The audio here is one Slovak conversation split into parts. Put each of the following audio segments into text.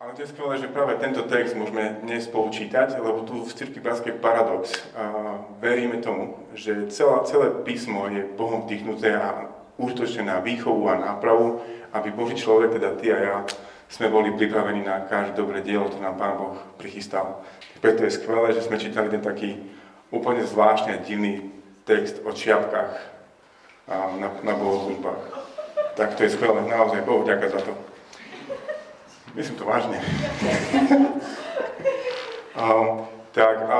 Ale to je skvelé, že práve tento text môžeme dnes poučítať, lebo tu v Cirkvi Praskej paradox a veríme tomu, že celá, celé písmo je Bohom vdychnuté a užitočné na výchovu a nápravu, aby Boží človek, teda ty a ja, sme boli pripravení na každé dobré dielo, ktoré nám Pán Boh prichystal. Preto je skvelé, že sme čítali ten taký úplne zvláštny a divný text o čiapkách na, na bohoslužbách. Tak to je skvelé, naozaj Bohu ďakujem za to. Myslím to vážne. a, tak a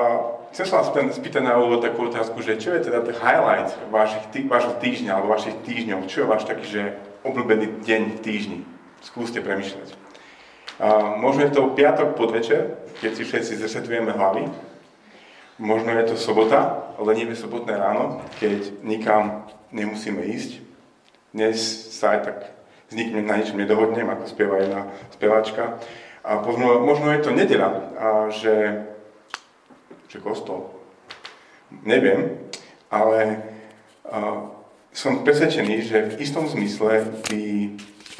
chcem sa vás spýtať na úvod takú otázku, že čo je teda ten highlight vašich, tý, vašho týždňa alebo vašich týždňov? Čo je váš taký, že obľúbený deň v týždni? Skúste premyšľať. A, možno je to piatok podvečer, keď si všetci zresetujeme hlavy. Možno je to sobota, lenivé sobotné ráno, keď nikam nemusíme ísť. Dnes sa aj tak s nikým na ničom nedohodnem, ako spieva jedna speváčka. A možno, možno je to nedela, a že, že kostol. Neviem, ale a, som presvedčený, že v istom zmysle by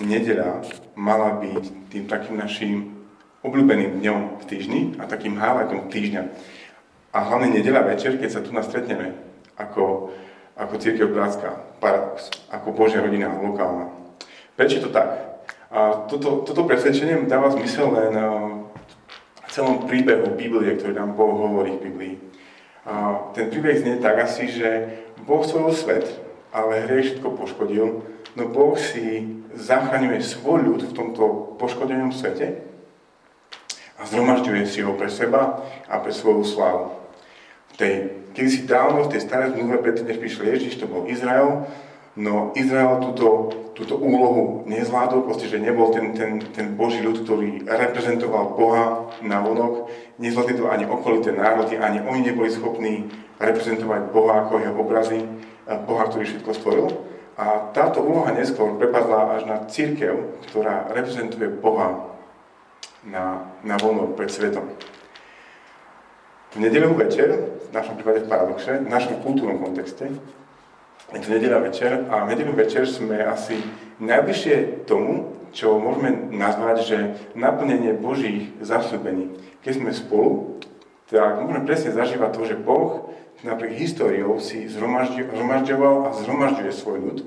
nedela mala byť tým takým našim obľúbeným dňom v týždni a takým highlightom týždňa. A hlavne nedela večer, keď sa tu nastretneme ako, ako církev Bratska, paradox, ako Božia rodina lokálna. Prečo je to tak? A toto, toto presvedčenie dáva zmysel len v celom príbehu Biblie, ktorý nám Boh hovorí v Biblii. A ten príbeh znie tak asi, že Boh svojho svet, ale hriech všetko poškodil, no Boh si zachraňuje svoj ľud v tomto poškodenom svete a zhromažďuje si ho pre seba a pre svoju slávu. V tej, keď si dávno v tej starej zmluve, predtým, než prišiel Ježiš, to bol Izrael, No Izrael túto, túto úlohu nezvládol, proste, že nebol ten, ten, ten Boží ľud, ktorý reprezentoval Boha na vonok, nezvládli to ani okolité národy, ani oni neboli schopní reprezentovať Boha ako jeho obrazy, Boha, ktorý všetko stvoril. A táto úloha neskôr prepadla až na církev, ktorá reprezentuje Boha na, na vonok pred svetom. V nedelu večer, v našom prípade v paradoxe, v našom kultúrnom kontexte, je to nedela večer a nedelu večer sme asi najbližšie tomu, čo môžeme nazvať, že naplnenie Božích zasľúbení. Keď sme spolu, tak môžeme presne zažívať to, že Boh napriek históriou si zhromažďoval a zhromažďuje svoj ľud.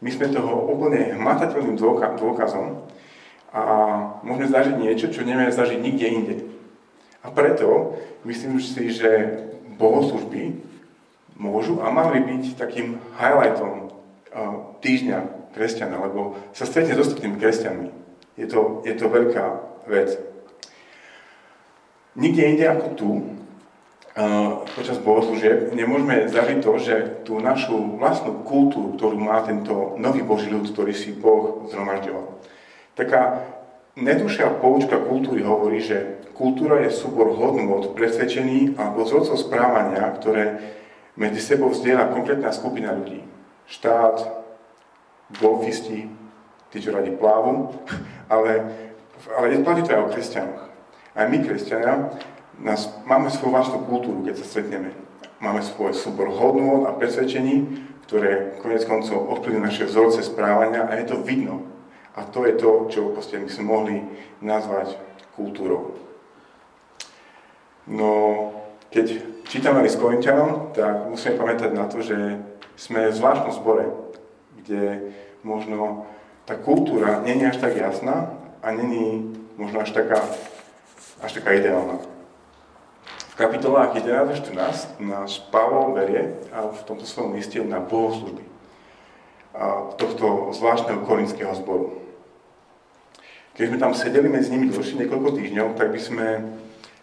My sme toho úplne hmatateľným dôkazom a môžeme zažiť niečo, čo nevieme zažiť nikde inde. A preto myslím si, že bohoslužby môžu a mali byť takým highlightom týždňa kresťana, lebo sa stretne s ostatnými kresťanmi. Je to, je to veľká vec. Nikde inde ako tu, počas bohoslúžieb, nemôžeme zažiť to, že tú našu vlastnú kultúru, ktorú má tento nový Boží ľud, ktorý si Boh zhromažďoval. Taká nedušia poučka kultúry hovorí, že kultúra je súbor hodnôt, presvedčení alebo vzorcov správania, ktoré medzi sebou vzdiela konkrétna skupina ľudí. Štát, golfisti, tí, čo radi plávu, ale, ale platí to aj o kresťanoch. Aj my, kresťania, nás, máme svoju vlastnú kultúru, keď sa stretneme. Máme svoj súbor hodnôt a presvedčení, ktoré konec koncov ovplyvňujú naše vzorce správania a je to vidno. A to je to, čo my sme mohli nazvať kultúrou. No, keď čítame s Korintianom, tak musíme pamätať na to, že sme v zvláštnom zbore, kde možno tá kultúra je až tak jasná a není možno až taká, až taká ideálna. V kapitolách 11 a 14 nás Pavol berie a v tomto svojom liste na bohoslužby tohto zvláštneho korinského zboru. Keď sme tam sedeli medzi nimi dlhšie niekoľko týždňov, tak by sme,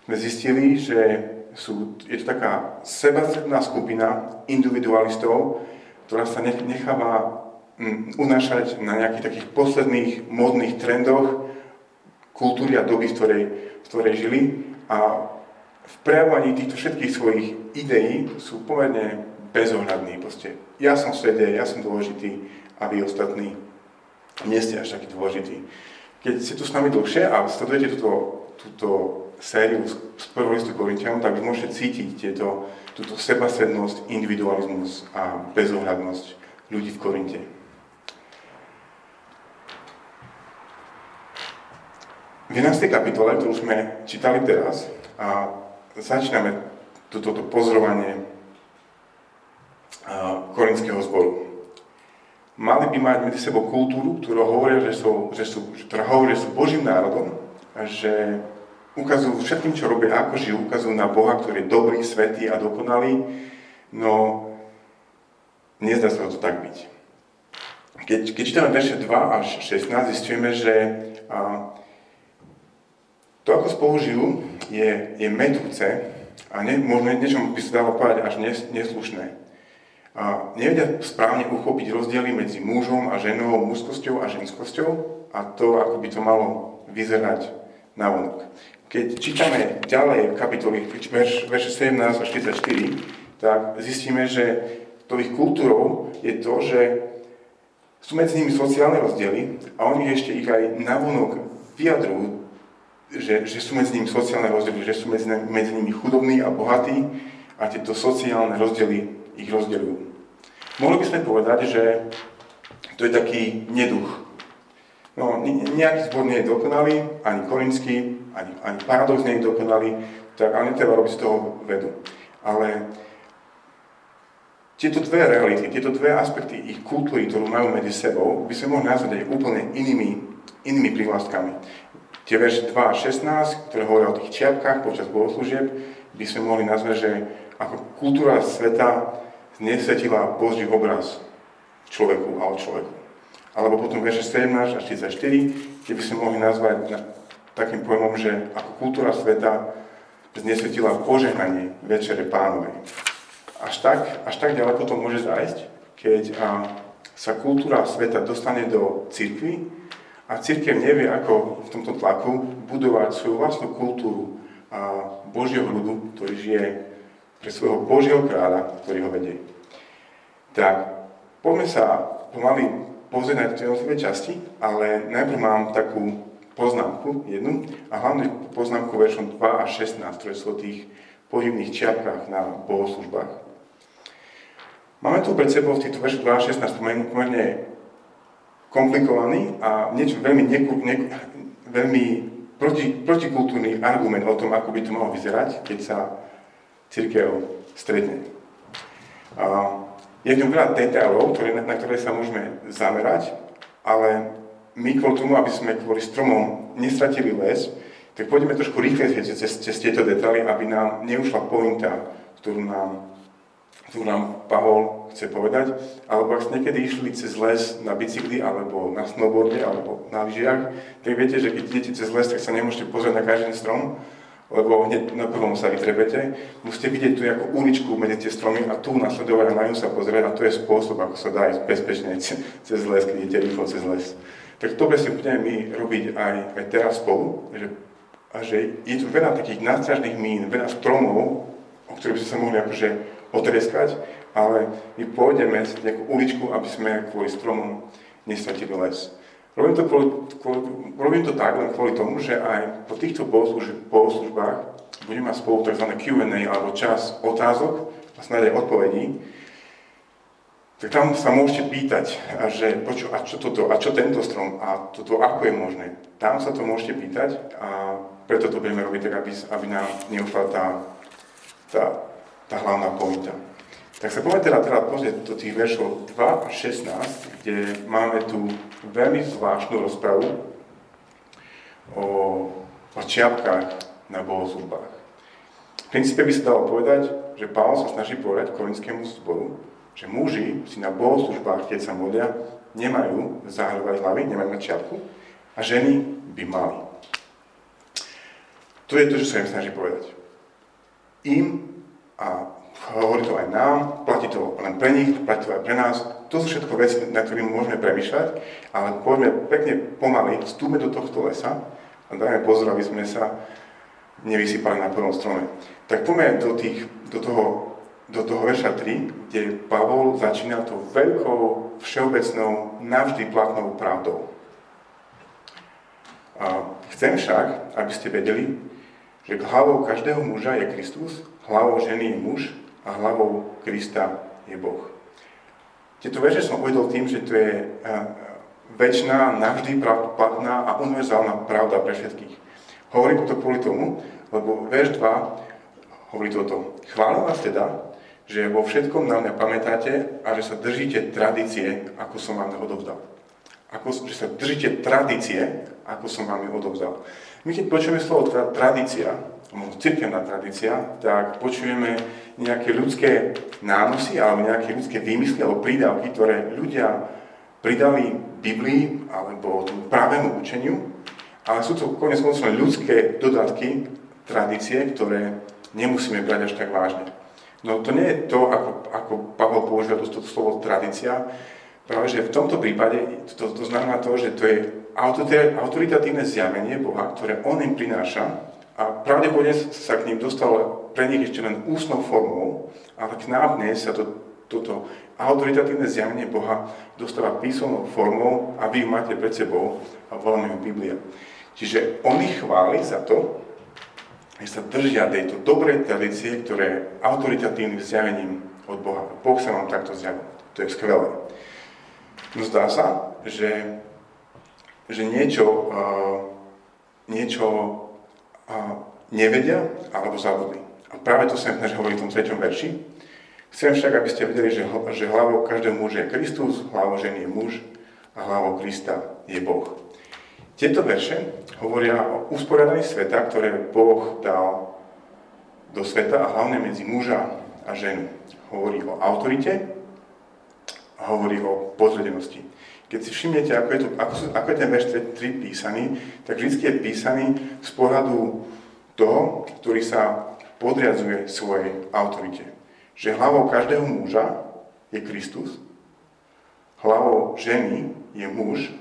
sme zistili, že sú, je to taká sebastredná skupina individualistov, ktorá sa necháva mm, unášať na nejakých takých posledných modných trendoch kultúry a doby, v ktorej, v ktorej žili a v prejavovaní týchto všetkých svojich ideí sú pomerne bezohľadní. Proste, ja som v ja som dôležitý a vy ostatní nie ste až taký dôležitý. Keď ste tu s nami dlhšie a sledujete túto, túto sériu z prvého listu Korintianom, tak môžete cítiť tieto, túto sebasednosť, individualizmus a bezohľadnosť ľudí v Korinte. v 11. kapitole, ktorú sme čítali teraz, a začíname toto pozorovanie korinského zboru. Mali by mať medzi sebou kultúru, ktorá hovorí, že sú, že sú, ktorá hovorí, že sú Božím národom, že ukazujú všetkým, čo robia, ako žijú, ukazujú na Boha, ktorý je dobrý, svetý a dokonalý, no nezdá sa to tak byť. Keď, keď čítame verše 2 až 16, zistujeme, že a, to, ako spolu žijú, je, je metúce a ne, možno niečo by sa dalo povedať až nes, neslušné. A nevedia správne uchopiť rozdiely medzi mužom a ženou, mužskosťou a ženskosťou a to, ako by to malo vyzerať na vonok. Keď čítame ďalej kapitoly, verš, verše 17 až 44, tak zistíme, že to ich kultúrou je to, že sú medzi nimi sociálne rozdiely a oni ešte ich aj navonok vyjadrujú, že, že sú medzi nimi sociálne rozdiely, že sú medzi, medzi nimi chudobní a bohatí a tieto sociálne rozdiely ich rozdeľujú. Mohli by sme povedať, že to je taký neduch. No, nejaký zbor nie je dokonalý, ani korinský, ani, ani paradox nie je dokonalý, tak ale netreba robiť z toho vedu. Ale tieto dve reality, tieto dve aspekty ich kultúry, ktorú majú medzi sebou, by sme mohli nazvať aj úplne inými, inými prívlastkami. Tie verše 2 a 16, ktoré hovoria o tých čiapkách počas bohoslúžieb, by sme mohli nazvať, že ako kultúra sveta nesvetila Boží obraz človeku a človeku. Alebo potom verše 17 až 34, kde by sme mohli nazvať takým pojmom, že ako kultúra sveta znesvetila požehnanie Večere pánovej. Až tak, až tak ďaleko to môže zájsť, keď a, sa kultúra sveta dostane do cirkvy a církev nevie, ako v tomto tlaku budovať svoju vlastnú kultúru a Božieho ľudu, ktorý žije pre svojho Božieho kráľa, ktorý ho vedie. Tak poďme sa pomaly pozrieť na tie časti, ale najprv mám takú poznámku jednu a hlavne poznámku veršom 2 a 16, ktoré sú o tých pohybných čiapkách na bohoslužbách. Máme tu pred sebou v týchto veršoch 2 a 16 pomerne komplikovaný a niečo veľmi, neku, ne, veľmi proti, protikultúrny argument o tom, ako by to malo vyzerať, keď sa církev stretne. A je v ňom veľa detailov, ktoré, na ktoré sa môžeme zamerať, ale my kvôli tomu, aby sme kvôli stromom nestratili les, tak pôjdeme trošku rýchlejšie cez, cez tieto detaily, aby nám neušla pointa, ktorú nám, ktorú nám Pavol chce povedať. Alebo ak ste niekedy išli cez les na bicykli, alebo na snowboarde, alebo na lyžiach, tak viete, že keď idete cez les, tak sa nemôžete pozrieť na každý strom, lebo hneď na prvom sa vytrebete. Musíte vidieť tu ako uličku medzi tie stromy a tu nasledovať a na ňu sa pozrieť a to je spôsob, ako sa dá ísť bezpečne cez les, keď idete rýchlo cez les. Tak to presne budeme my robiť aj, aj teraz spolu, že, a že je tu veľa takých nástražných mín, veľa stromov, o ktorých by sme sa mohli akože otreskať, ale my pôjdeme cez nejakú uličku, aby sme kvôli stromom nestratili les. Robím to, kvôli, kvôli, robím to tak len kvôli tomu, že aj po týchto bohoslužbách budeme mať spolu tzv. Q&A alebo čas otázok a snáď aj odpovedí. Tak tam sa môžete pýtať, že poču, a čo toto, a čo tento strom, a toto ako je možné. Tam sa to môžete pýtať a preto to budeme robiť tak, aby, aby nám neufala tá, tá, tá hlavná pointa. Tak sa poďme teda, teda pozrieť do tých veršov 2 a 16, kde máme tu veľmi zvláštnu rozpravu o, o čiapkách na bohoslužbách. V princípe by sa dalo povedať, že Pavol sa snaží povedať korinskému zboru, že muži si na bohoslužbách, keď sa modlia, nemajú zahrávať hlavy, nemajú mať čiapku a ženy by mali. To je to, čo sa im snaží povedať. Im a hovorí to aj nám, platí to len pre nich, platí to aj pre nás. To sú všetko veci, na ktorými môžeme premyšľať, ale poďme pekne pomaly, vstúpme do tohto lesa a dajme pozor, aby sme sa nevysypali na prvom strome. Tak poďme do, tých, do, toho, do toho verša 3, kde Pavol začína to veľkou, všeobecnou, navždy platnou pravdou. A chcem však, aby ste vedeli, že hlavou každého muža je Kristus, hlavou ženy je muž a hlavou Krista je Boh. Tieto verše som uvedol tým, že to je väčšiná, navždy platná a univerzálna pravda pre všetkých. Hovorím to kvôli tomu, lebo verš 2 hovorí toto. Chválim vás teda, že vo všetkom na mňa pamätáte a že sa držíte tradície, ako som vám odovzdal. Ako, že sa držíte tradície, ako som vám ju odovzdal. My keď počujeme slovo tra- tradícia, cirkevná tradícia, tak počujeme nejaké ľudské nánosy alebo nejaké ľudské výmysly alebo prídavky, ktoré ľudia pridali Biblii alebo tomu pravému učeniu, ale sú to konec koncov ľudské dodatky, tradície, ktoré nemusíme brať až tak vážne. No to nie je to, ako, ako Pavel používa to slovo tradícia, práve že v tomto prípade to, to znamená to, že to je autoritatívne zjavenie Boha, ktoré On im prináša a pravdepodobne sa k ním dostalo pre nich ešte len ústnou formou, ale k nám dnes sa to, toto autoritatívne zjavenie Boha dostáva písomnou formou a vy ju máte pred sebou a voláme ju Biblia. Čiže on ich chváli za to, že sa držia tejto dobrej tradície, ktoré je autoritatívnym zjavením od Boha. Boh sa vám takto zjavil. To je skvelé. No zdá sa, že, že niečo, uh, niečo nevedia alebo zabudli. A práve to sa im hovorí v tom treťom verši. Chcem však, aby ste vedeli, že, že hlavou každého muža je Kristus, hlavou ženy je muž a hlavou Krista je Boh. Tieto verše hovoria o usporiadaní sveta, ktoré Boh dal do sveta a hlavne medzi muža a ženu. Hovorí o autorite a hovorí o podredenosti. Keď si všimnete, ako je, to, ako, ako je ten verš 3 písaný, tak vždy je písaný z pohľadu toho, ktorý sa podriadzuje svojej autorite. Že hlavou každého muža je Kristus, hlavou ženy je muž,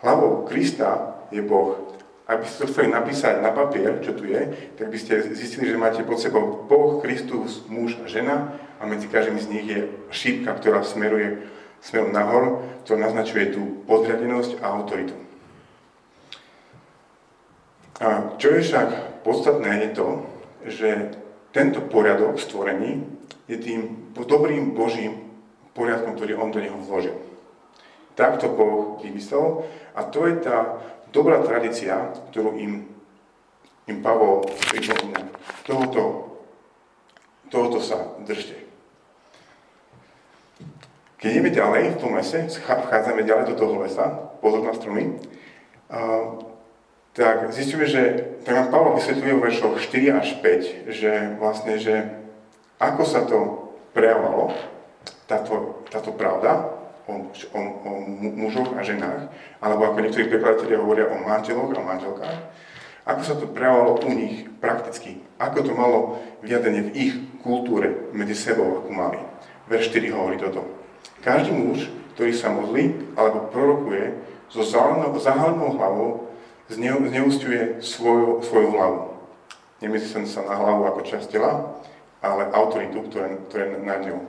hlavou Krista je Boh. Ak by ste to chceli napísať na papier, čo tu je, tak by ste zistili, že máte pod sebou Boh, Kristus, muž a žena a medzi každým z nich je šípka, ktorá smeruje smerom nahor, to naznačuje tú podriadenosť a autoritu. A čo je však podstatné je to, že tento poriadok stvorení je tým dobrým Božím poriadkom, ktorý on do neho vložil. Takto Boh vymyslel a to je tá dobrá tradícia, ktorú im, im Pavol pripomína. Tohoto, tohoto sa držte. Keď ideme ďalej v tom lese, vchádzame ďalej do toho lesa, pozor na stromy, tak zistíme, že tak nám Pavel vysvetľuje v veršoch 4 až 5, že vlastne, že ako sa to prejavovalo, táto, táto pravda o, o, o mužoch a ženách, alebo ako niektorí prekladatelia hovoria o manželoch a manželkách, ako sa to prejavovalo u nich prakticky, ako to malo vyjadrenie v ich kultúre medzi sebou, ako mali. Verš 4 hovorí toto. Každý muž, ktorý sa modlí alebo prorokuje so zahalenou hlavou, zneústiuje svoju, svoju hlavu. Nemyslí sa na hlavu ako časť tela, ale autoritu, ktorá je nad ňou.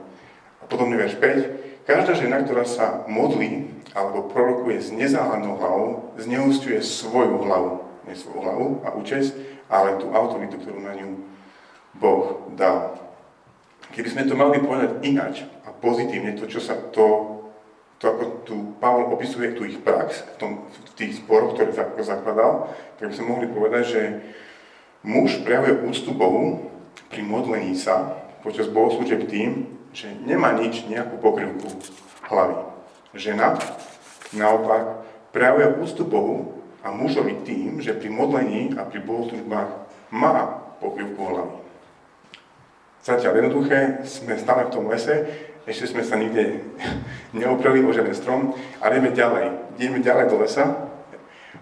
A podobne verš 5. Každá žena, ktorá sa modlí alebo prorokuje s nezáhľadnou hlavou, zneústiuje svoju hlavu. Nie svoju hlavu a účes, ale tú autoritu, ktorú na ňu Boh dal. Keby sme to mali povedať ináč a pozitívne, to, čo sa to, to ako tu Pavol opisuje tú ich prax v, tom, v tých sporoch, ktoré zakladal, tak by sme mohli povedať, že muž prejavuje úctu Bohu pri modlení sa počas bohoslúžieb tým, že nemá nič, nejakú pokrývku hlavy. Žena naopak prejavuje úctu Bohu a mužovi tým, že pri modlení a pri bohoslužbách má pokrývku hlavy. Zatiaľ jednoduché, sme stále v tom lese, ešte sme sa nikde neopreli o žiaden strom a ideme ďalej. Ideme ďalej do lesa,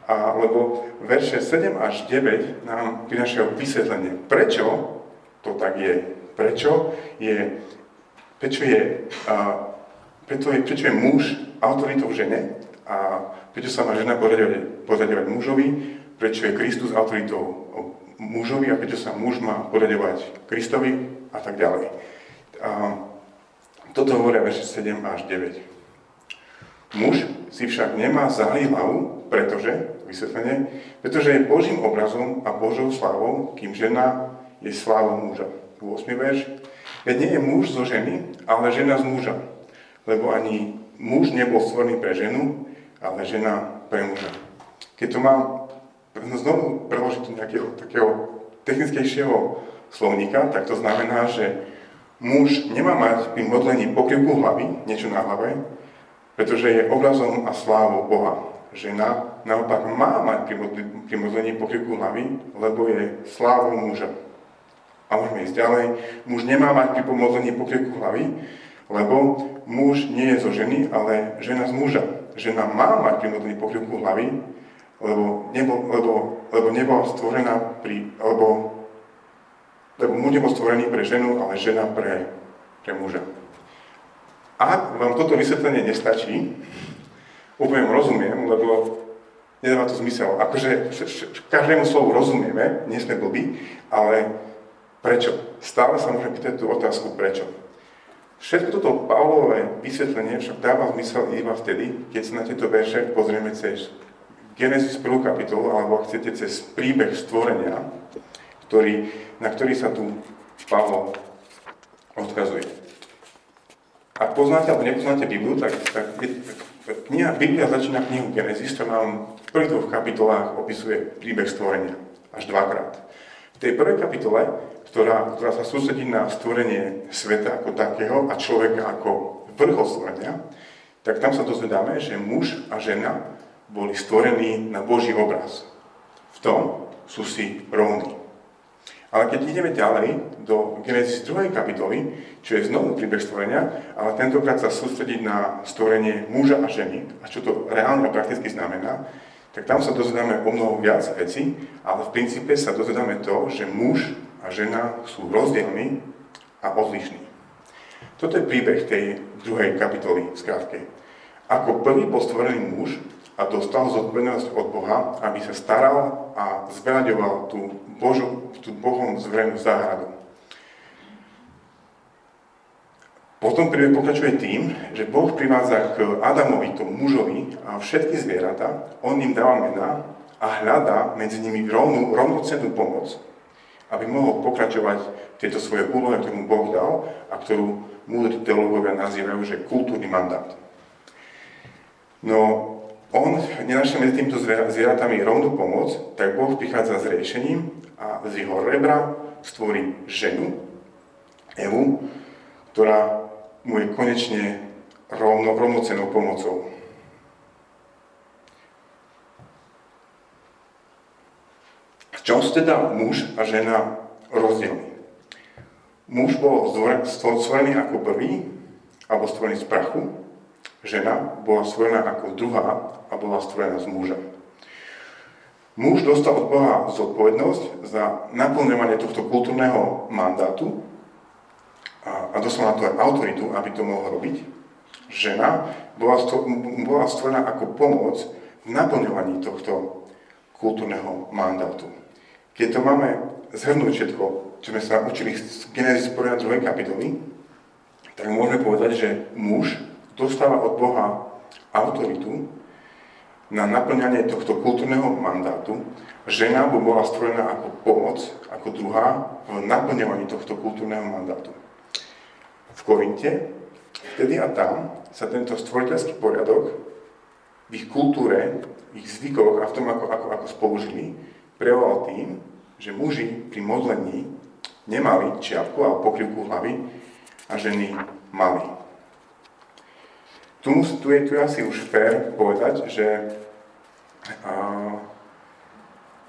a, lebo verše 7 až 9 nám prinášajú vysvetlenie, prečo to tak je. Prečo je, prečo je, a, prečo je, prečo je muž autoritou žene a prečo sa má žena podriadovať mužovi, prečo je Kristus autoritou mužovi a prečo sa muž má podriadovať Kristovi, a tak ďalej. A toto hovoria verše 7 až 9. Muž si však nemá zahliť hlavu, pretože, vysvetlenie, pretože je Božím obrazom a Božou slávou, kým žena je slávou muža. 8. verš. Veď nie je muž zo ženy, ale žena z muža. Lebo ani muž nebol stvorený pre ženu, ale žena pre muža. Keď to mám znovu preložiť do nejakého takého technickejšieho slovníka, tak to znamená, že muž nemá mať pri modlení pokrývku hlavy, niečo na hlave, pretože je obrazom a slávou Boha. Žena naopak má mať pri modlení pokrývku hlavy, lebo je slávou muža. A môžeme ísť ďalej. Muž nemá mať pri pomodlení pokrývku hlavy, lebo muž nie je zo ženy, ale žena z muža. Žena má mať pri modlení pokrývku hlavy, lebo, nebol, lebo, lebo nebola stvorená pri, lebo, lebo muž nebol stvorený pre ženu, ale žena pre, pre muža. Ak vám toto vysvetlenie nestačí, úplne rozumiem, lebo nedáva to zmysel. Akože každému slovu rozumieme, nie sme blbí, ale Prečo? Stále sa môžeme pýtať tú otázku prečo. Všetko toto Pavlové vysvetlenie však dáva zmysel iba vtedy, keď sa na tieto verše pozrieme cez Genesis 1. kapitolu, alebo ak chcete cez príbeh stvorenia, ktorý, na ktorý sa tu Pavlo odkazuje. Ak poznáte alebo nepoznáte Bibliu, tak, tak kniha Biblia začína knihu Genesis, ktorá nám v prvých dvoch kapitolách opisuje príbeh stvorenia. Až dvakrát. V tej prvej kapitole ktorá, ktorá sa sústredí na stvorenie sveta ako takého a človeka ako vrchol stvorenia, tak tam sa dozvedáme, že muž a žena boli stvorení na Boží obraz. V tom sú si rovní. Ale keď ideme ďalej do Genesis 2. kapitoly, čo je znovu príbeh stvorenia, ale tentokrát sa sústrediť na stvorenie muža a ženy a čo to reálne a prakticky znamená, tak tam sa dozvedáme o mnoho viac vecí, ale v princípe sa dozvedáme to, že muž a žena sú rozdielní a odlišní. Toto je príbeh tej druhej kapitoly v skratke. Ako prvý bol stvorený muž a dostal zodpovednosť od Boha, aby sa staral a zveraďoval tú, Božu, tú Bohom zverenú záhradu. Potom príbeh pokračuje tým, že Boh privádza k Adamovi, tomu mužovi a všetky zvieratá, on im dáva mená a hľadá medzi nimi rovnú, rovnocennú pomoc, aby mohol pokračovať v tejto svojej úlohe, ktorú mu Boh dal a ktorú múdri teológovia nazývajú, že kultúrny mandát. No, on nenašiel medzi týmto zvieratami rovnú pomoc, tak Boh prichádza s riešením a z jeho rebra stvorí ženu, Evu, ktorá mu je konečne rovno, rovnocenou pomocou. Sú teda muž a žena rozdielni? Muž bol stvorený ako prvý, alebo stvorený z prachu. Žena bola stvorená ako druhá a bola stvorená z muža. Muž dostal od Boha zodpovednosť za naplňovanie tohto kultúrneho mandátu a, a dostal na to aj autoritu, aby to mohol robiť. Žena bola, stvo, bola stvorená ako pomoc v naplňovaní tohto kultúrneho mandátu. Keď to máme zhrnúť všetko, čo sme sa učili z Genesis 1. 2. kapitoly, tak môžeme povedať, že muž dostáva od Boha autoritu na naplňanie tohto kultúrneho mandátu. Žena by bola stvorená ako pomoc, ako druhá v naplňovaní tohto kultúrneho mandátu. V Korinte, vtedy a tam, sa tento stvoriteľský poriadok v ich kultúre, v ich zvykoch a v tom, ako, ako, ako spolužili, prejavoval tým, že muži pri modlení nemali čiapku alebo pokrývku hlavy a ženy mali. Tu, tu, je, tu asi už fér povedať, že a,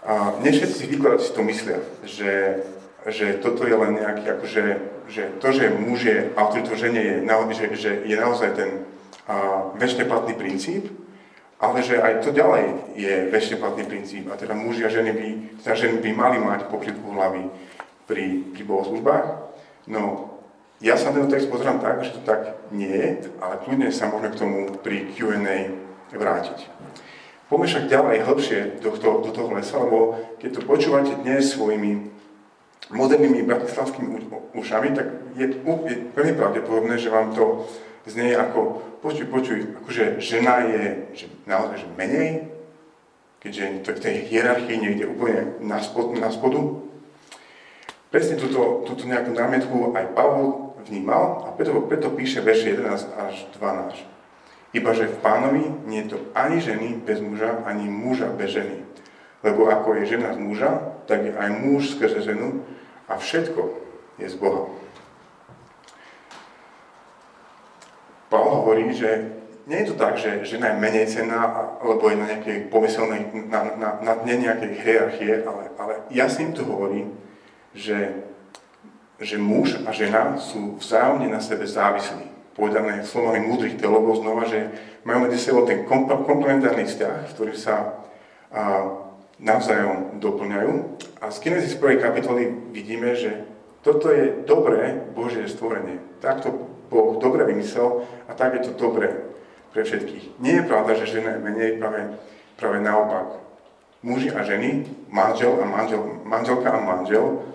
a nie všetci vykladači to myslia, že, že toto je len nejaký, akože, že to, že muž je autoritou žene, je, že, že je naozaj ten a, väčšine platný princíp, ale že aj to ďalej je väčšine platný princíp. A teda muži a ženy by, teda ženy by mali mať pokrytku hlavy pri, pri bohoslužbách. No, ja sa ten text pozerám tak, že to tak nie je, ale kľudne sa môžeme k tomu pri Q&A vrátiť. Poďme však ďalej, hĺbšie do, do, do toho lesa, lebo keď to počúvate dnes svojimi modernými bratislavskými ušami, tak je, je veľmi pravdepodobné, že vám to znie ako, počuj, počuj, akože žena je že naozaj že menej, keďže to v tej hierarchii niekde úplne na, spod, na spodu. Presne túto, túto nejakú námietku aj Pavol vnímal a preto, preto píše verš 11 až 12. Iba že v pánovi nie je to ani ženy bez muža, ani muža bez ženy. Lebo ako je žena z muža, tak je aj muž skrze ženu a všetko je z Boha. Pavel hovorí, že nie je to tak, že žena je menej cenná, alebo je na nejakej pomyselnej, na, na, na dne nejakej hierarchie, ale, ale jasne to hovorí, že, že muž a žena sú vzájomne na sebe závislí. Povedané slovami múdrych teologov znova, že majú medzi sebou ten komplementárny vzťah, ktorý sa a, navzájom doplňajú. A z Genesis 1. kapitoly vidíme, že toto je dobré Božie stvorenie. Takto Boh dobre vymyslel a tak je to dobré pre všetkých. Nie je pravda, že žena je menej, práve, práve naopak. Muži a ženy, manžel a manžel, manželka a manžel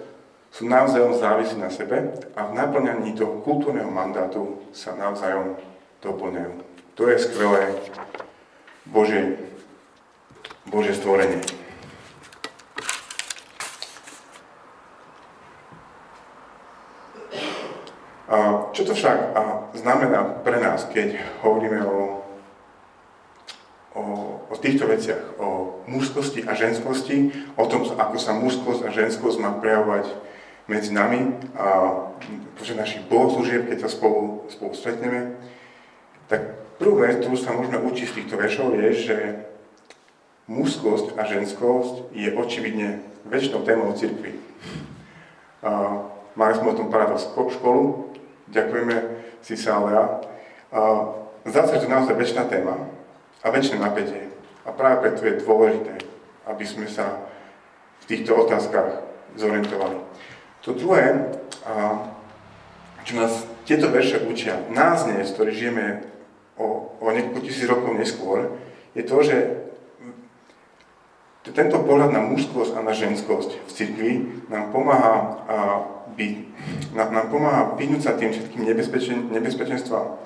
sú navzájom závislí na sebe a v naplňaní toho kultúrneho mandátu sa navzájom doplňajú. To je skvelé Božie, Božie stvorenie. Čo to však znamená pre nás, keď hovoríme o, o, o týchto veciach, o mužskosti a ženskosti, o tom, ako sa mužskosť a ženskosť má prejavovať medzi nami a počas našich bohoslúžieb, keď sa spolu, spolu stretneme, tak prvú vec, ktorú sa môžeme učiť z týchto veršov, je, že mužskosť a ženskosť je očividne väčšinou témou cirkvi. Mali sme o tom paradox školu, Ďakujeme si. Zdá sa, že to naozaj väčšiná téma a väčšie napätie. A práve preto je dôležité, aby sme sa v týchto otázkach zorientovali. To druhé, čo nás tieto verše učia, nás dnes, ktorí žijeme o, o niekoľko tisíc rokov neskôr, je to, že tento pohľad na mužskosť a na ženskosť v cirkvi nám pomáha byť, nám, nám pomáha vyhnúť sa tým všetkým nebezpečen, nebezpečenstvám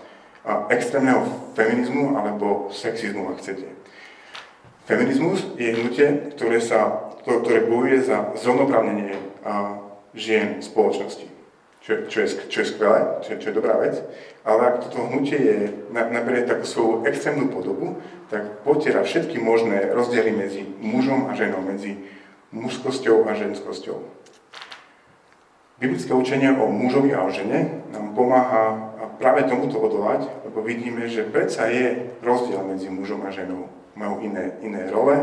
extrémneho feminizmu alebo sexizmu, ak chcete. Feminizmus je hnutie, ktoré, sa, ktoré bojuje za zrovnoprávnenie žien v spoločnosti, čo, čo, je, čo je skvelé, čo, čo je dobrá vec, ale ak toto hnutie je, naberie takú svoju extrémnu podobu, tak potiera všetky možné rozdiely medzi mužom a ženou, medzi mužskosťou a ženskosťou. Biblické učenie o mužovi a o žene nám pomáha práve tomuto odolať, lebo vidíme, že predsa je rozdiel medzi mužom a ženou. Majú iné, iné role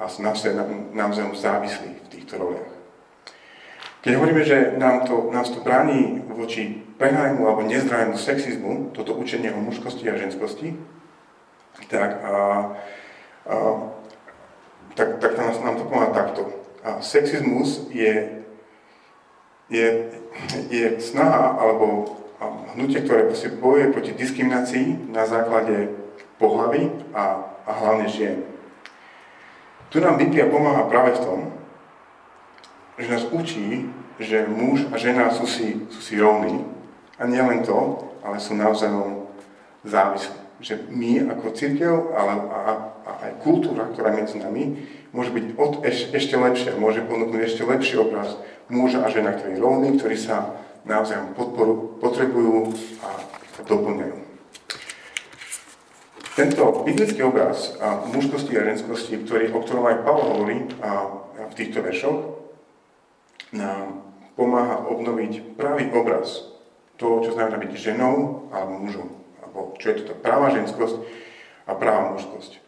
a sú navzájom závislí v týchto roliach. Keď hovoríme, že nám to, nás to bráni voči prehnanému alebo nezdravému sexizmu, toto učenie o mužskosti a ženskosti, tak, a, a, tak, tak nám to pomáha takto. A sexizmus je je, je snaha alebo hnutie, ktoré bojuje proti diskriminácii na základe pohlavy a, a hlavne žien. Tu nám Biblia pomáha práve v tom, že nás učí, že muž a žena sú si, sú si rovní. A nie len to, ale sú navzájom závislí. Že my ako církev ale, a, a aj kultúra, ktorá je medzi nami, môže byť od, eš, ešte lepšia, môže ponúknuť ešte lepší obraz muža a žena, ktorí rovní, ktorí sa navzájom podporu, potrebujú a doplňajú. Tento biblický obraz a mužskosti a ženskosti, ktorý, o ktorom aj Pavel hovorí a, a v týchto veršoch, nám pomáha obnoviť pravý obraz toho, čo znamená byť ženou alebo mužom. Čo je to tá práva ženskosť a práva mužskosť.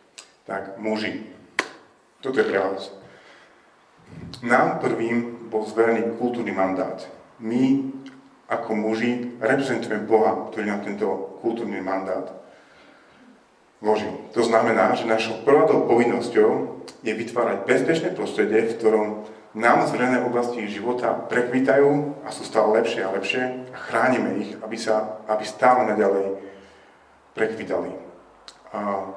Tak muži. Toto je pre vás. Nám prvým bol zverený kultúrny mandát. My, ako muži, reprezentujeme Boha, ktorý nám tento kultúrny mandát vložil. To znamená, že našou prvou povinnosťou je vytvárať bezpečné prostredie, v ktorom nám zverené oblasti života prekvitajú a sú stále lepšie a lepšie a chránime ich, aby, sa, aby stále naďalej prekvitali. A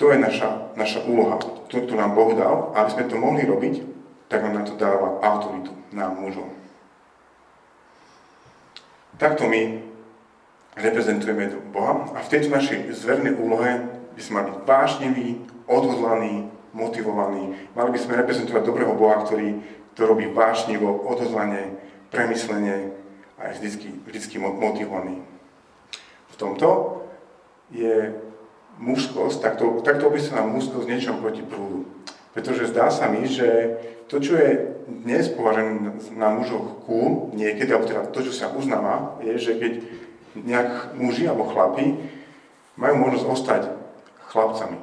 to je naša, naša úloha, ktorú nám Boh dal. A aby sme to mohli robiť, tak na to dáva autoritu nám mužom. Takto my reprezentujeme Boha a v tejto našej zvernej úlohe by sme mali byť vášniví, odhodlaní, motivovaní. Mali by sme reprezentovať dobrého Boha, ktorý to robí vášnivo, odhodlane, premyslenie a je vždy, vždy motivovaný. V tomto je mužskosť, takto, takto opisujeme mužskosť niečom proti prúdu. Pretože zdá sa mi, že to, čo je dnes považené na mužoch cool, niekedy, alebo teda to, čo sa uznáva, je, že keď nejak muži alebo chlapi majú možnosť ostať chlapcami,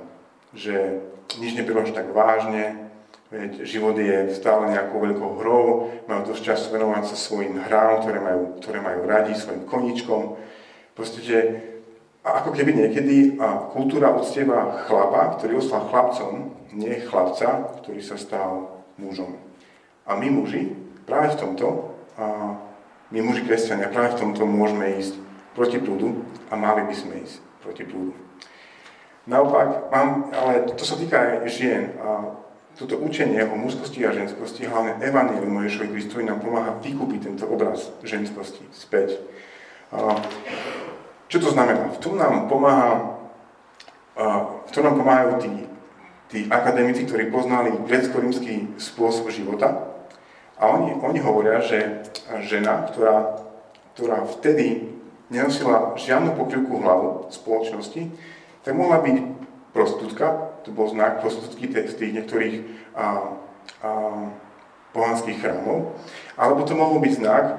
že nič neberú až tak vážne, veď život je stále nejakou veľkou hrou, majú dosť času venovať sa svojim hrám, ktoré majú, ktoré majú radi, svojim koníčkom. Proste, že ako keby niekedy a kultúra uctieva chlapa, ktorý ostal chlapcom, nie chlapca, ktorý sa stal mužom. A my muži, práve v tomto, a my muži kresťania, práve v tomto môžeme ísť proti prúdu a mali by sme ísť proti prúdu. Naopak, mám, ale to sa týka aj žien. A toto učenie o mužskosti a ženskosti, hlavne Evangelium Ježišovi Kristovi nám pomáha vykúpiť tento obraz ženskosti späť. A čo to znamená? V tom nám pomáha, v tom nám pomáhajú tí, tí akademici, ktorí poznali grecko-rímsky spôsob života. A oni, oni hovoria, že žena, ktorá, ktorá vtedy nenosila žiadnu pokrývku hlavu spoločnosti, tak mohla byť prostitútka, to bol znak prostitútky z tých niektorých a, a, pohanských chrámov, alebo to mohol byť znak,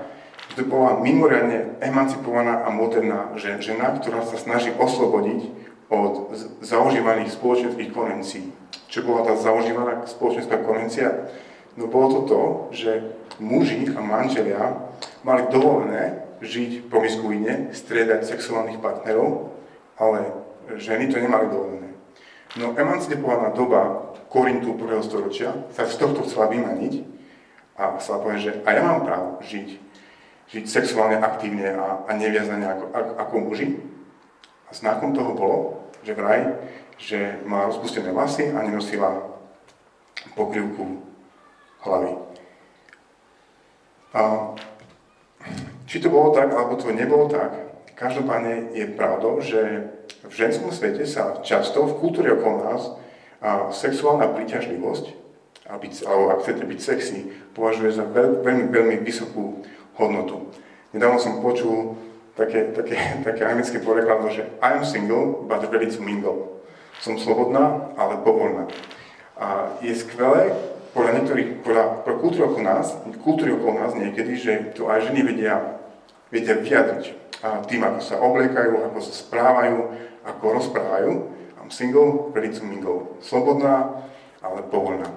to bola mimoriadne emancipovaná a moderná žena, ktorá sa snaží oslobodiť od zaužívaných spoločenských konvencií. Čo bola tá zaužívaná spoločenská konvencia? No bolo to to, že muži a manželia mali dovolené žiť promiskuine, striedať sexuálnych partnerov, ale ženy to nemali dovolené. No emancipovaná doba Korintu 1. storočia sa z tohto chcela vymaniť a chcela povedať, že a ja mám právo žiť žiť sexuálne aktívne a, a neviazane ako, ako muži. A znakom toho bolo, že vraj, že má rozpustené vlasy a nenosila pokrývku hlavy. A či to bolo tak, alebo to nebolo tak, každopádne je pravdou, že v ženskom svete sa často v kultúre okolo nás a sexuálna príťažlivosť, alebo ak chcete byť sexy, považuje za veľmi, veľmi vysokú hodnotu. Nedávno som počul také, také, také anglické porekladno, že I'm single, but ready to mingle. Som slobodná, ale povolná. A je skvelé, podľa niektorých, podľa, podľa kultúry okolo nás, kultúry okolo nás niekedy, že to aj ženy vedia, vedia vyjadriť a tým, ako sa obliekajú, ako sa správajú, ako rozprávajú. I'm single, ready to mingle. Slobodná, ale povolná.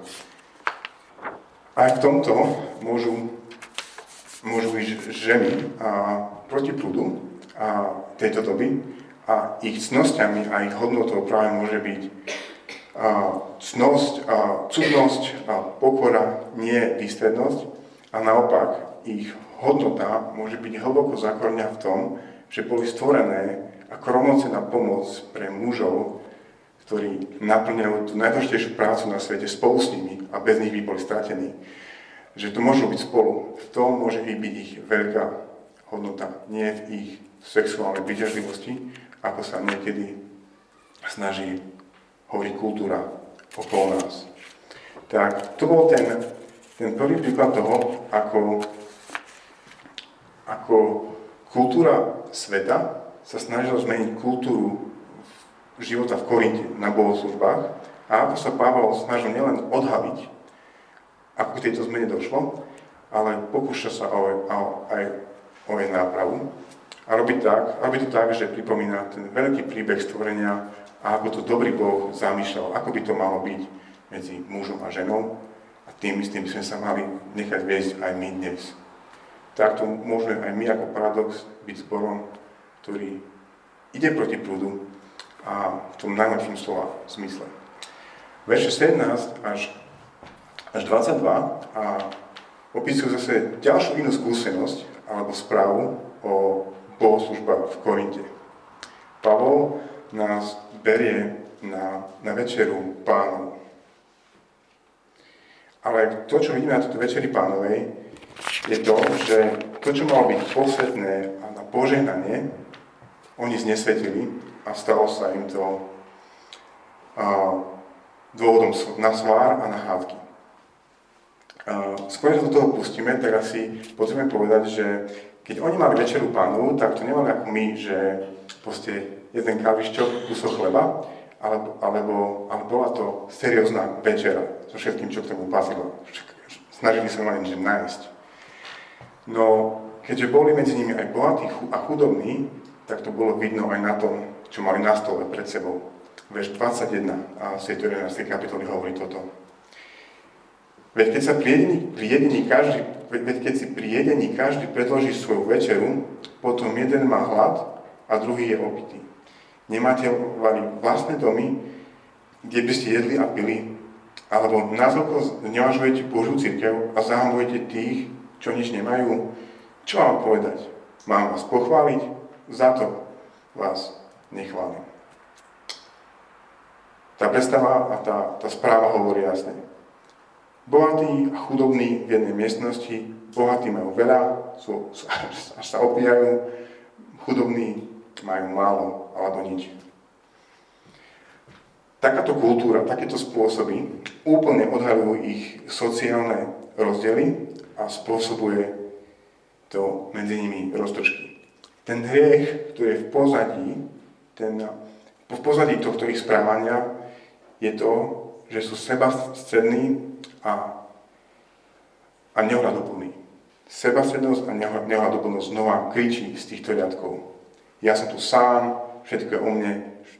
Aj v tomto môžu môžu byť ženy a, proti prúdu a, tejto doby. A ich cnosťami a ich hodnotou práve môže byť a, cnosť, a, cudnosť a pokora, nie výstrednosť. A naopak ich hodnota môže byť hlboko zakorenená v tom, že boli stvorené ako rovnocená pomoc pre mužov, ktorí naplňajú tú najdôležitejšiu prácu na svete spolu s nimi a bez nich by boli stratení že to môžu byť spolu. V tom môže byť ich veľká hodnota, nie v ich sexuálnej príťažlivosti, ako sa niekedy snaží hovoriť kultúra okolo nás. Tak to bol ten, ten prvý príklad toho, ako, ako kultúra sveta sa snažila zmeniť kultúru života v Korinte na bohoslužbách a ako sa Pavel snažil nielen odhaviť ako k tejto zmene došlo, ale pokúša sa o, o, aj o jej nápravu. A robí, tak, robí to tak, že pripomína ten veľký príbeh stvorenia a ako to dobrý Boh zamýšľal, ako by to malo byť medzi mužom a ženou. A tým istým by sme sa mali nechať viesť aj my dnes. Takto môžeme aj my ako paradox byť zborom, ktorý ide proti prúdu a v tom najlepšom slova zmysle. Verše 17 až až 22 a opisujú zase ďalšiu inú skúsenosť alebo správu o bohoslužbách v Korinte. Pavol nás berie na, na večeru pánov. Ale to, čo vidíme na tejto večeri pánovej, je to, že to, čo malo byť posvetné a na požehnanie, oni znesvetili a stalo sa im to a, dôvodom na svár a na hádky. Skôr, sa do toho pustíme, tak asi potrebujeme povedať, že keď oni mali večeru pánu, tak to nemali ako my, že proste jeden káviščok, kúsok chleba, alebo, alebo, ale bola to seriózna večera so všetkým, čo k tomu patrilo. Snažili sa ma niečo nájsť. No, keďže boli medzi nimi aj bohatí a chudobní, tak to bolo vidno aj na tom, čo mali na stole pred sebou. Verš 21 a z tejto 11. kapitoly hovorí toto. Veď keď sa pri jedení, každý, veď keď si pri každý predloží svoju večeru, potom jeden má hlad a druhý je opitý. Nemáte vlastné domy, kde by ste jedli a pili, alebo názvoko znevažujete Božú církev a zahambujete tých, čo nič nemajú. Čo mám povedať? Mám vás pochváliť? Za to vás nechválim. Tá predstava a tá, tá správa hovorí jasne. Bohatí a chudobní v jednej miestnosti, bohatí majú veľa, sú, až sa opíjajú, chudobní majú málo alebo nič. Takáto kultúra, takéto spôsoby úplne odhalujú ich sociálne rozdiely a spôsobuje to medzi nimi roztržky. Ten hriech, ktorý je v pozadí, ten, v pozadí tohto ich správania je to, že sú seba strední a, a neohľadoplný. Sebastrednosť a neohľadoplnosť znova kričí z týchto riadkov. Ja som tu sám, všetko je o mne,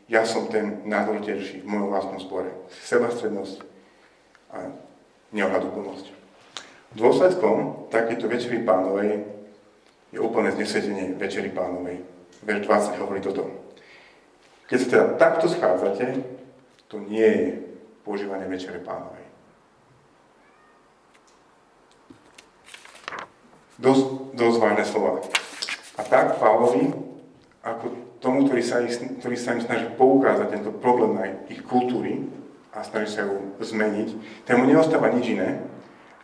ja som ten najdôležitejší v mojom vlastnom zbore. Sebastrednosť a neohľadoplnosť. Dôsledkom takéto večery pánovej je úplné znesvedenie večery pánovej. Verš 20 hovorí toto. Keď sa teda takto schádzate, to nie je používanie večere pánovej. Dosť, dosť vážne slova. A tak Pavlovi, ako tomu, ktorý sa, ktorý sa im snaží poukázať tento problém na ich kultúry a snaží sa ju zmeniť, tému neostáva nič iné,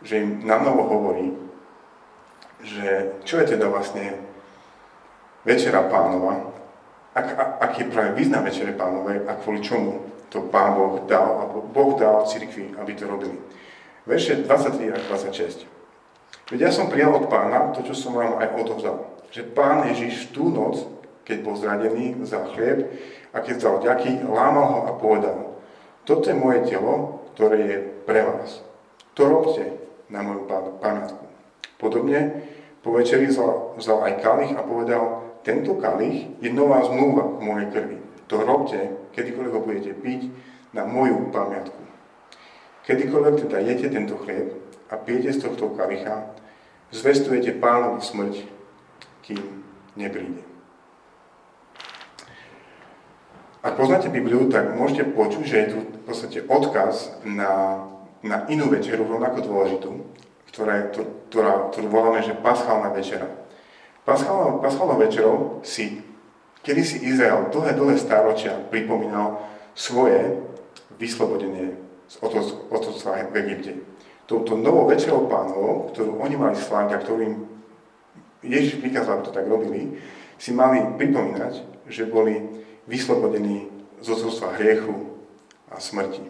že im na novo hovorí, že čo je teda vlastne Večera pánova, ak, aký je práve význam Večere pánovej a kvôli čomu to Pán Boh dal, alebo Boh dal cirkvi, aby to robili. Verše 23 až 26. Veď ja som prijal od pána to, čo som vám aj odovzdal. Že pán Ježiš tú noc, keď bol zradený, vzal chlieb a keď vzal ďaký, lámal ho a povedal, toto je moje telo, ktoré je pre vás. To robte na moju pamiatku. Podobne po večeri vzal, vzal aj kalich a povedal, tento kalich je nová zmluva v mojej krvi. To robte, kedykoľvek ho budete piť na moju pamiatku. Kedykoľvek teda jete tento chlieb a pijete z tohto kalicha, zvestujete pánovu smrť, kým nepríde. Ak poznáte Bibliu, tak môžete počuť, že je tu v podstate odkaz na, na inú večeru, rovnako dôležitú, ktorá, ktorá, ktorú voláme, že paschálna večera. Paschálnou, paschálnou večerou si, kedy si Izrael dlhé, dlhé stáročia pripomínal svoje vyslobodenie z otroctva v Egypte touto novou večerou pánovou, ktorú oni mali sláviť a ktorým Ježiš prikázal, to tak robili, si mali pripomínať, že boli vyslobodení z odcovstva hriechu a smrti.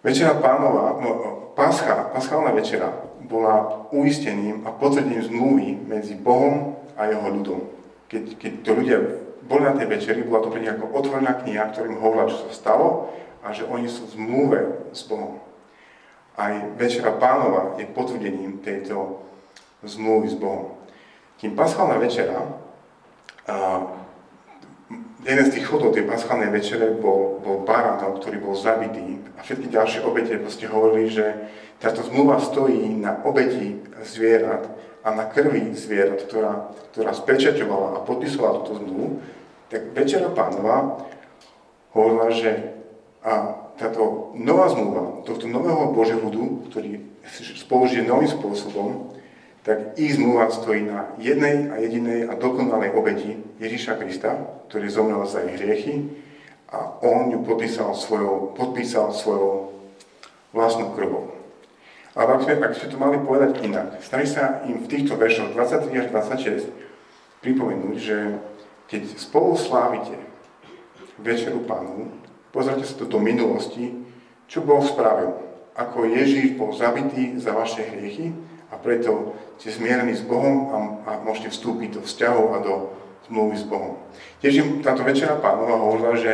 Večera pánova, no, paschálna večera bola uistením a potvrdením zmluvy medzi Bohom a jeho ľudom. Keď, keď to ľudia boli na tej večeri, bola to pre nich ako otvorená kniha, ktorým hovorila, čo sa stalo a že oni sú v zmluve s Bohom. Aj Večera pánova je potvrdením tejto zmluvy s Bohom. Kým paschálna večera, jeden z tých chodov tej paschálnej večere bol, bol baránok, ktorý bol zabitý a všetky ďalšie obete proste hovorili, že táto zmluva stojí na obeti zvierat a na krvi zvierat, ktorá, ktorá spečaťovala a podpisovala túto zmluvu, tak Večera pánova hovorila, že a táto nová zmluva, tohto nového Božieho ľudu, ktorý spolužije novým spôsobom, tak ich zmluva stojí na jednej a jedinej a dokonalej obeti Ježíša Krista, ktorý zomrel za ich hriechy a on ju podpísal svojou, podpísal svojou vlastnou krvou. Ale ak sme, ak sme to mali povedať inak, stane sa im v týchto veršoch 23 až 26 pripomenúť, že keď spolu slávite Večeru Pánu, Pozrite sa do minulosti, čo Boh spravil. Ako Ježíš bol zabitý za vaše hriechy a preto ste zmierení s Bohom a, a môžete vstúpiť do vzťahov a do zmluvy s Bohom. Tiež im táto večera pánova hovorila, že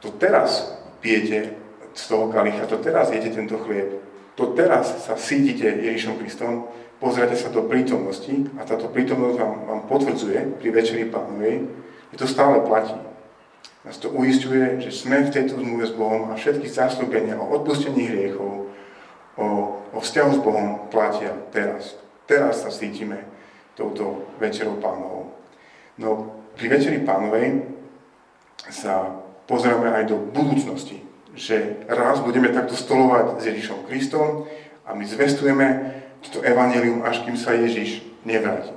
to teraz pijete z toho kalicha, to teraz jete tento chlieb, to teraz sa sídite Ježišom Kristom, pozrite sa do prítomnosti a táto prítomnosť vám, vám potvrdzuje pri večeri pánovej, že to stále platí. Nás to uistuje, že sme v tejto zmluve s Bohom a všetky zástupenia o odpustení hriechov, o, o vzťahu s Bohom platia teraz. Teraz sa cítime touto večerou pánovou. No pri večeri pánovej sa pozrieme aj do budúcnosti, že raz budeme takto stolovať s Ježišom Kristom a my zvestujeme toto evanelium, až kým sa Ježiš nevráti.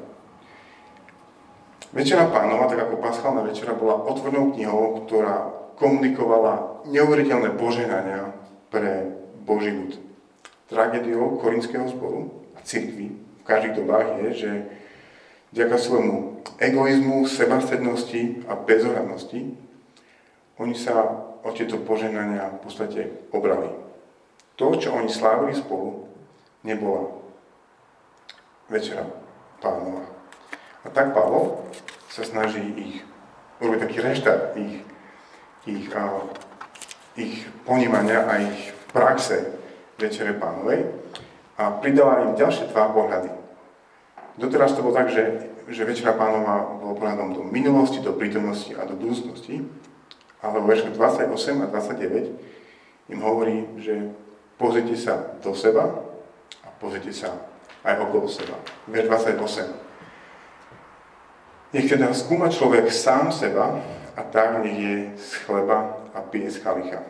Večera pánova, tak ako paschálna večera, bola otvornou knihou, ktorá komunikovala neuveriteľné poženania pre Boží ľud. Tragédiou korinského zboru a cirkvi v každých dobách je, že vďaka svojmu egoizmu, sebastrednosti a bezohľadnosti oni sa o tieto poženania v podstate obrali. To, čo oni slávili spolu, nebola večera pánova. A tak Pavol sa snaží ich urobiť taký reštart ich, ich, a, ich ponímania a ich praxe večere pánovej a pridala im ďalšie dva pohľady. Doteraz to bolo tak, že, že večera pánova bolo pohľadom do minulosti, do prítomnosti a do budúcnosti, ale vo 28 a 29 im hovorí, že pozrite sa do seba a pozrite sa aj okolo seba. Verš 28. Nech teda skúma človek sám seba a tak nech je z chleba a pije z kalicha.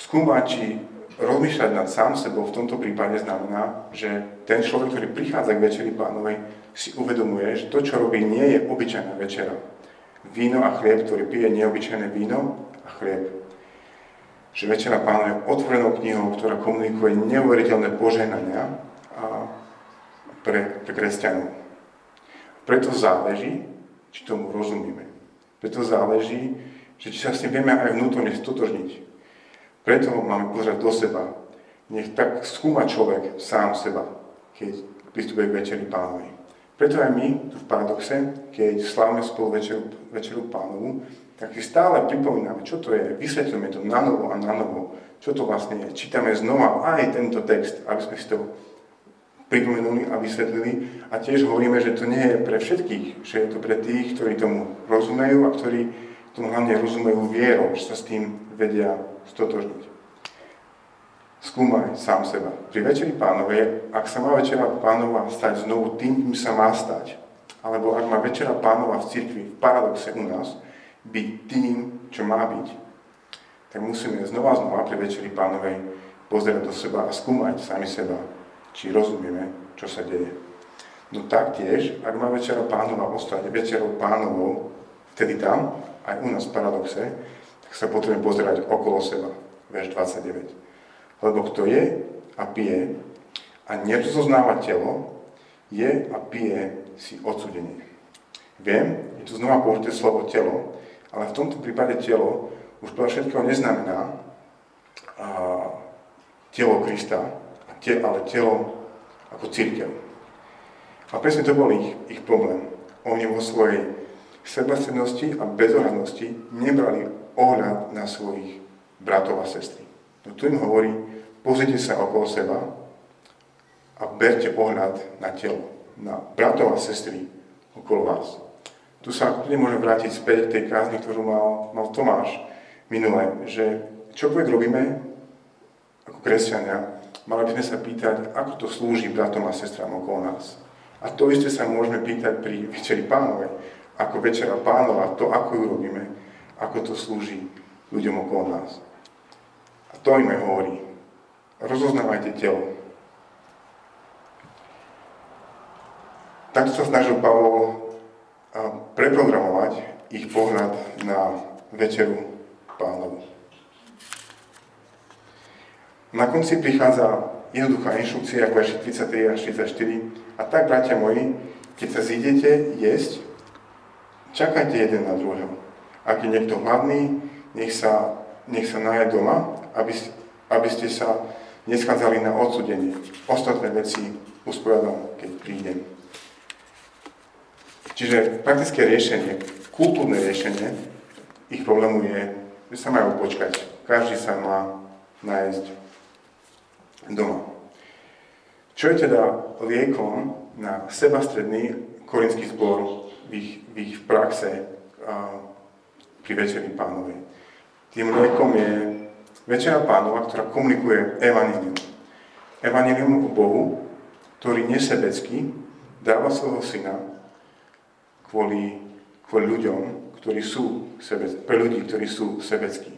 Skúmať, či rozmýšľať nad sám sebou v tomto prípade znamená, že ten človek, ktorý prichádza k večeri pánovej, si uvedomuje, že to, čo robí, nie je obyčajná večera. Víno a chlieb, ktorý pije neobyčajné víno a chlieb. Že večera pánov je otvorenou knihou, ktorá komunikuje neuveriteľné poženania pre, pre kresťanov. Preto záleží, či tomu rozumieme. Preto záleží, že či sa s tým vieme aj vnútorne stotožniť. Preto máme pozerať do seba. Nech tak skúma človek sám seba, keď pristupuje k večeri pánovi. Preto aj my tu v paradoxe, keď slávime spolu večeru, večeru pánovu, tak si stále pripomíname, čo to je, vysvetľujeme to na novo a na novo, čo to vlastne je. Čítame znova aj tento text, aby sme si to pripomenuli a vysvetlili. A tiež hovoríme, že to nie je pre všetkých, že je to pre tých, ktorí tomu rozumejú a ktorí tomu hlavne rozumejú vierou, že sa s tým vedia stotožniť. Skúmaj sám seba. Pri Večeri pánovej, ak sa má Večera pánova stať znovu tým, kým sa má stať, alebo ak má Večera pánova v cirkvi, v paradoxe u nás, byť tým, čo má byť, tak musíme znova znova pri Večeri pánovej pozerať do seba a skúmať sami seba, či rozumieme, čo sa deje. No taktiež, ak má večera pánova ostať večerou pánovou, vtedy tam, aj u nás v paradoxe, tak sa potrebujeme pozerať okolo seba, verš 29. Lebo kto je a pije a nerozoznáva telo, je a pije si odsudenie. Viem, je tu znova použité slovo telo, ale v tomto prípade telo už podľa všetkého neznamená a, telo Krista, ale telo ako církev. A presne to bol ich, ich problém. Oni vo svojej sebastrednosti a bezohľadnosti nebrali ohľad na svojich bratov a sestry. No tu im hovorí, pozrite sa okolo seba a berte ohľad na telo, na bratov a sestry okolo vás. Tu sa kľudne môžem vrátiť späť k tej kázni, ktorú mal, mal Tomáš minule, že čokoľvek robíme ako kresťania, mali by sme sa pýtať, ako to slúži bratom a sestram okolo nás. A to isté sa môžeme pýtať pri Večeri pánovej. Ako Večera pánova, to ako ju robíme, ako to slúži ľuďom okolo nás. A to im hovorí. Rozoznávajte telo. Takto sa snažil Pavol preprogramovať ich pohľad na Večeru pánovu. Na konci prichádza jednoduchá inštrukcia, ako verši 33 až 34. A tak, bratia moji, keď sa zídete jesť, čakajte jeden na druhého. Ak je niekto hladný, nech sa, nech sa naje doma, aby, aby ste sa neschádzali na odsudenie. Ostatné veci usporiadam, keď prídem. Čiže praktické riešenie, kultúrne riešenie ich problému je, že sa majú počkať. Každý sa má nájsť doma. Čo je teda liekom na sebastredný korinský zbor v ich, v ich praxe a, pri Večeri pánovej? Tým liekom je Večera pánova, ktorá komunikuje evanílium. Evanílium o Bohu, ktorý nesebecky dáva svojho syna kvôli, kvôli ľuďom, ktorí sú sebec, pre ľudí, ktorí sú sebeckí.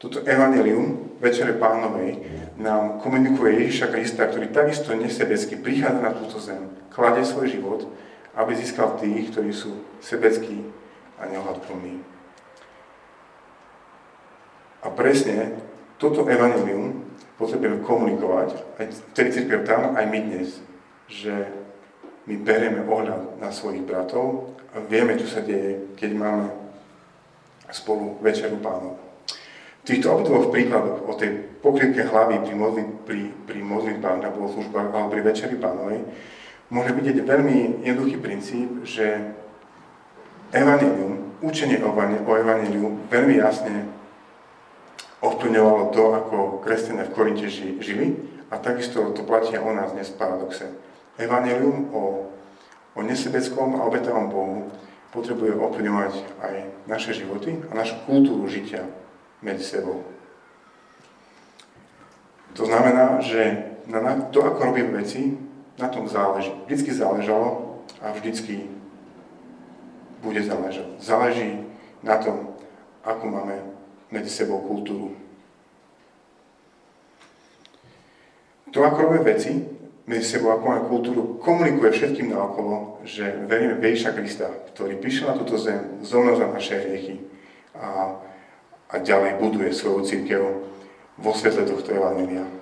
Toto evanelium Večere pánovej nám komunikuje Ježiša Krista, ktorý takisto nesebecky prichádza na túto zem, kladie svoj život, aby získal tých, ktorí sú sebeckí a neohľadplní. A presne toto evanelium potrebujeme komunikovať, aj vtedy církev tam, aj my dnes, že my berieme ohľad na svojich bratov a vieme, čo sa deje, keď máme spolu večeru pánov. V týchto obdvoch príkladoch o tej pokrytke hlavy pri, modli, pri, pri modlitbách na bohoslužbách alebo pri večeri pánovej môže vidieť veľmi jednoduchý princíp, že evanilium, učenie o evaniliu veľmi jasne ovplyvňovalo to, ako kresťania v Korinte žili a takisto to platí o nás dnes v paradoxe. Evangelium o, o nesebeckom a obetavom Bohu potrebuje ovplyvňovať aj naše životy a našu kultúru žitia medzi sebou. To znamená, že na to, ako robíme veci, na tom záleží. Vždycky záležalo a vždycky bude záležať. Záleží na tom, ako máme medzi sebou kultúru. To, ako robíme veci, medzi sebou, ako máme kultúru, komunikuje všetkým naokolo, že veríme Ježiša Krista, ktorý prišiel na túto zem, zomrel za naše hriechy a, a ďalej buduje svoju církev vo svetle tohto Evangelia.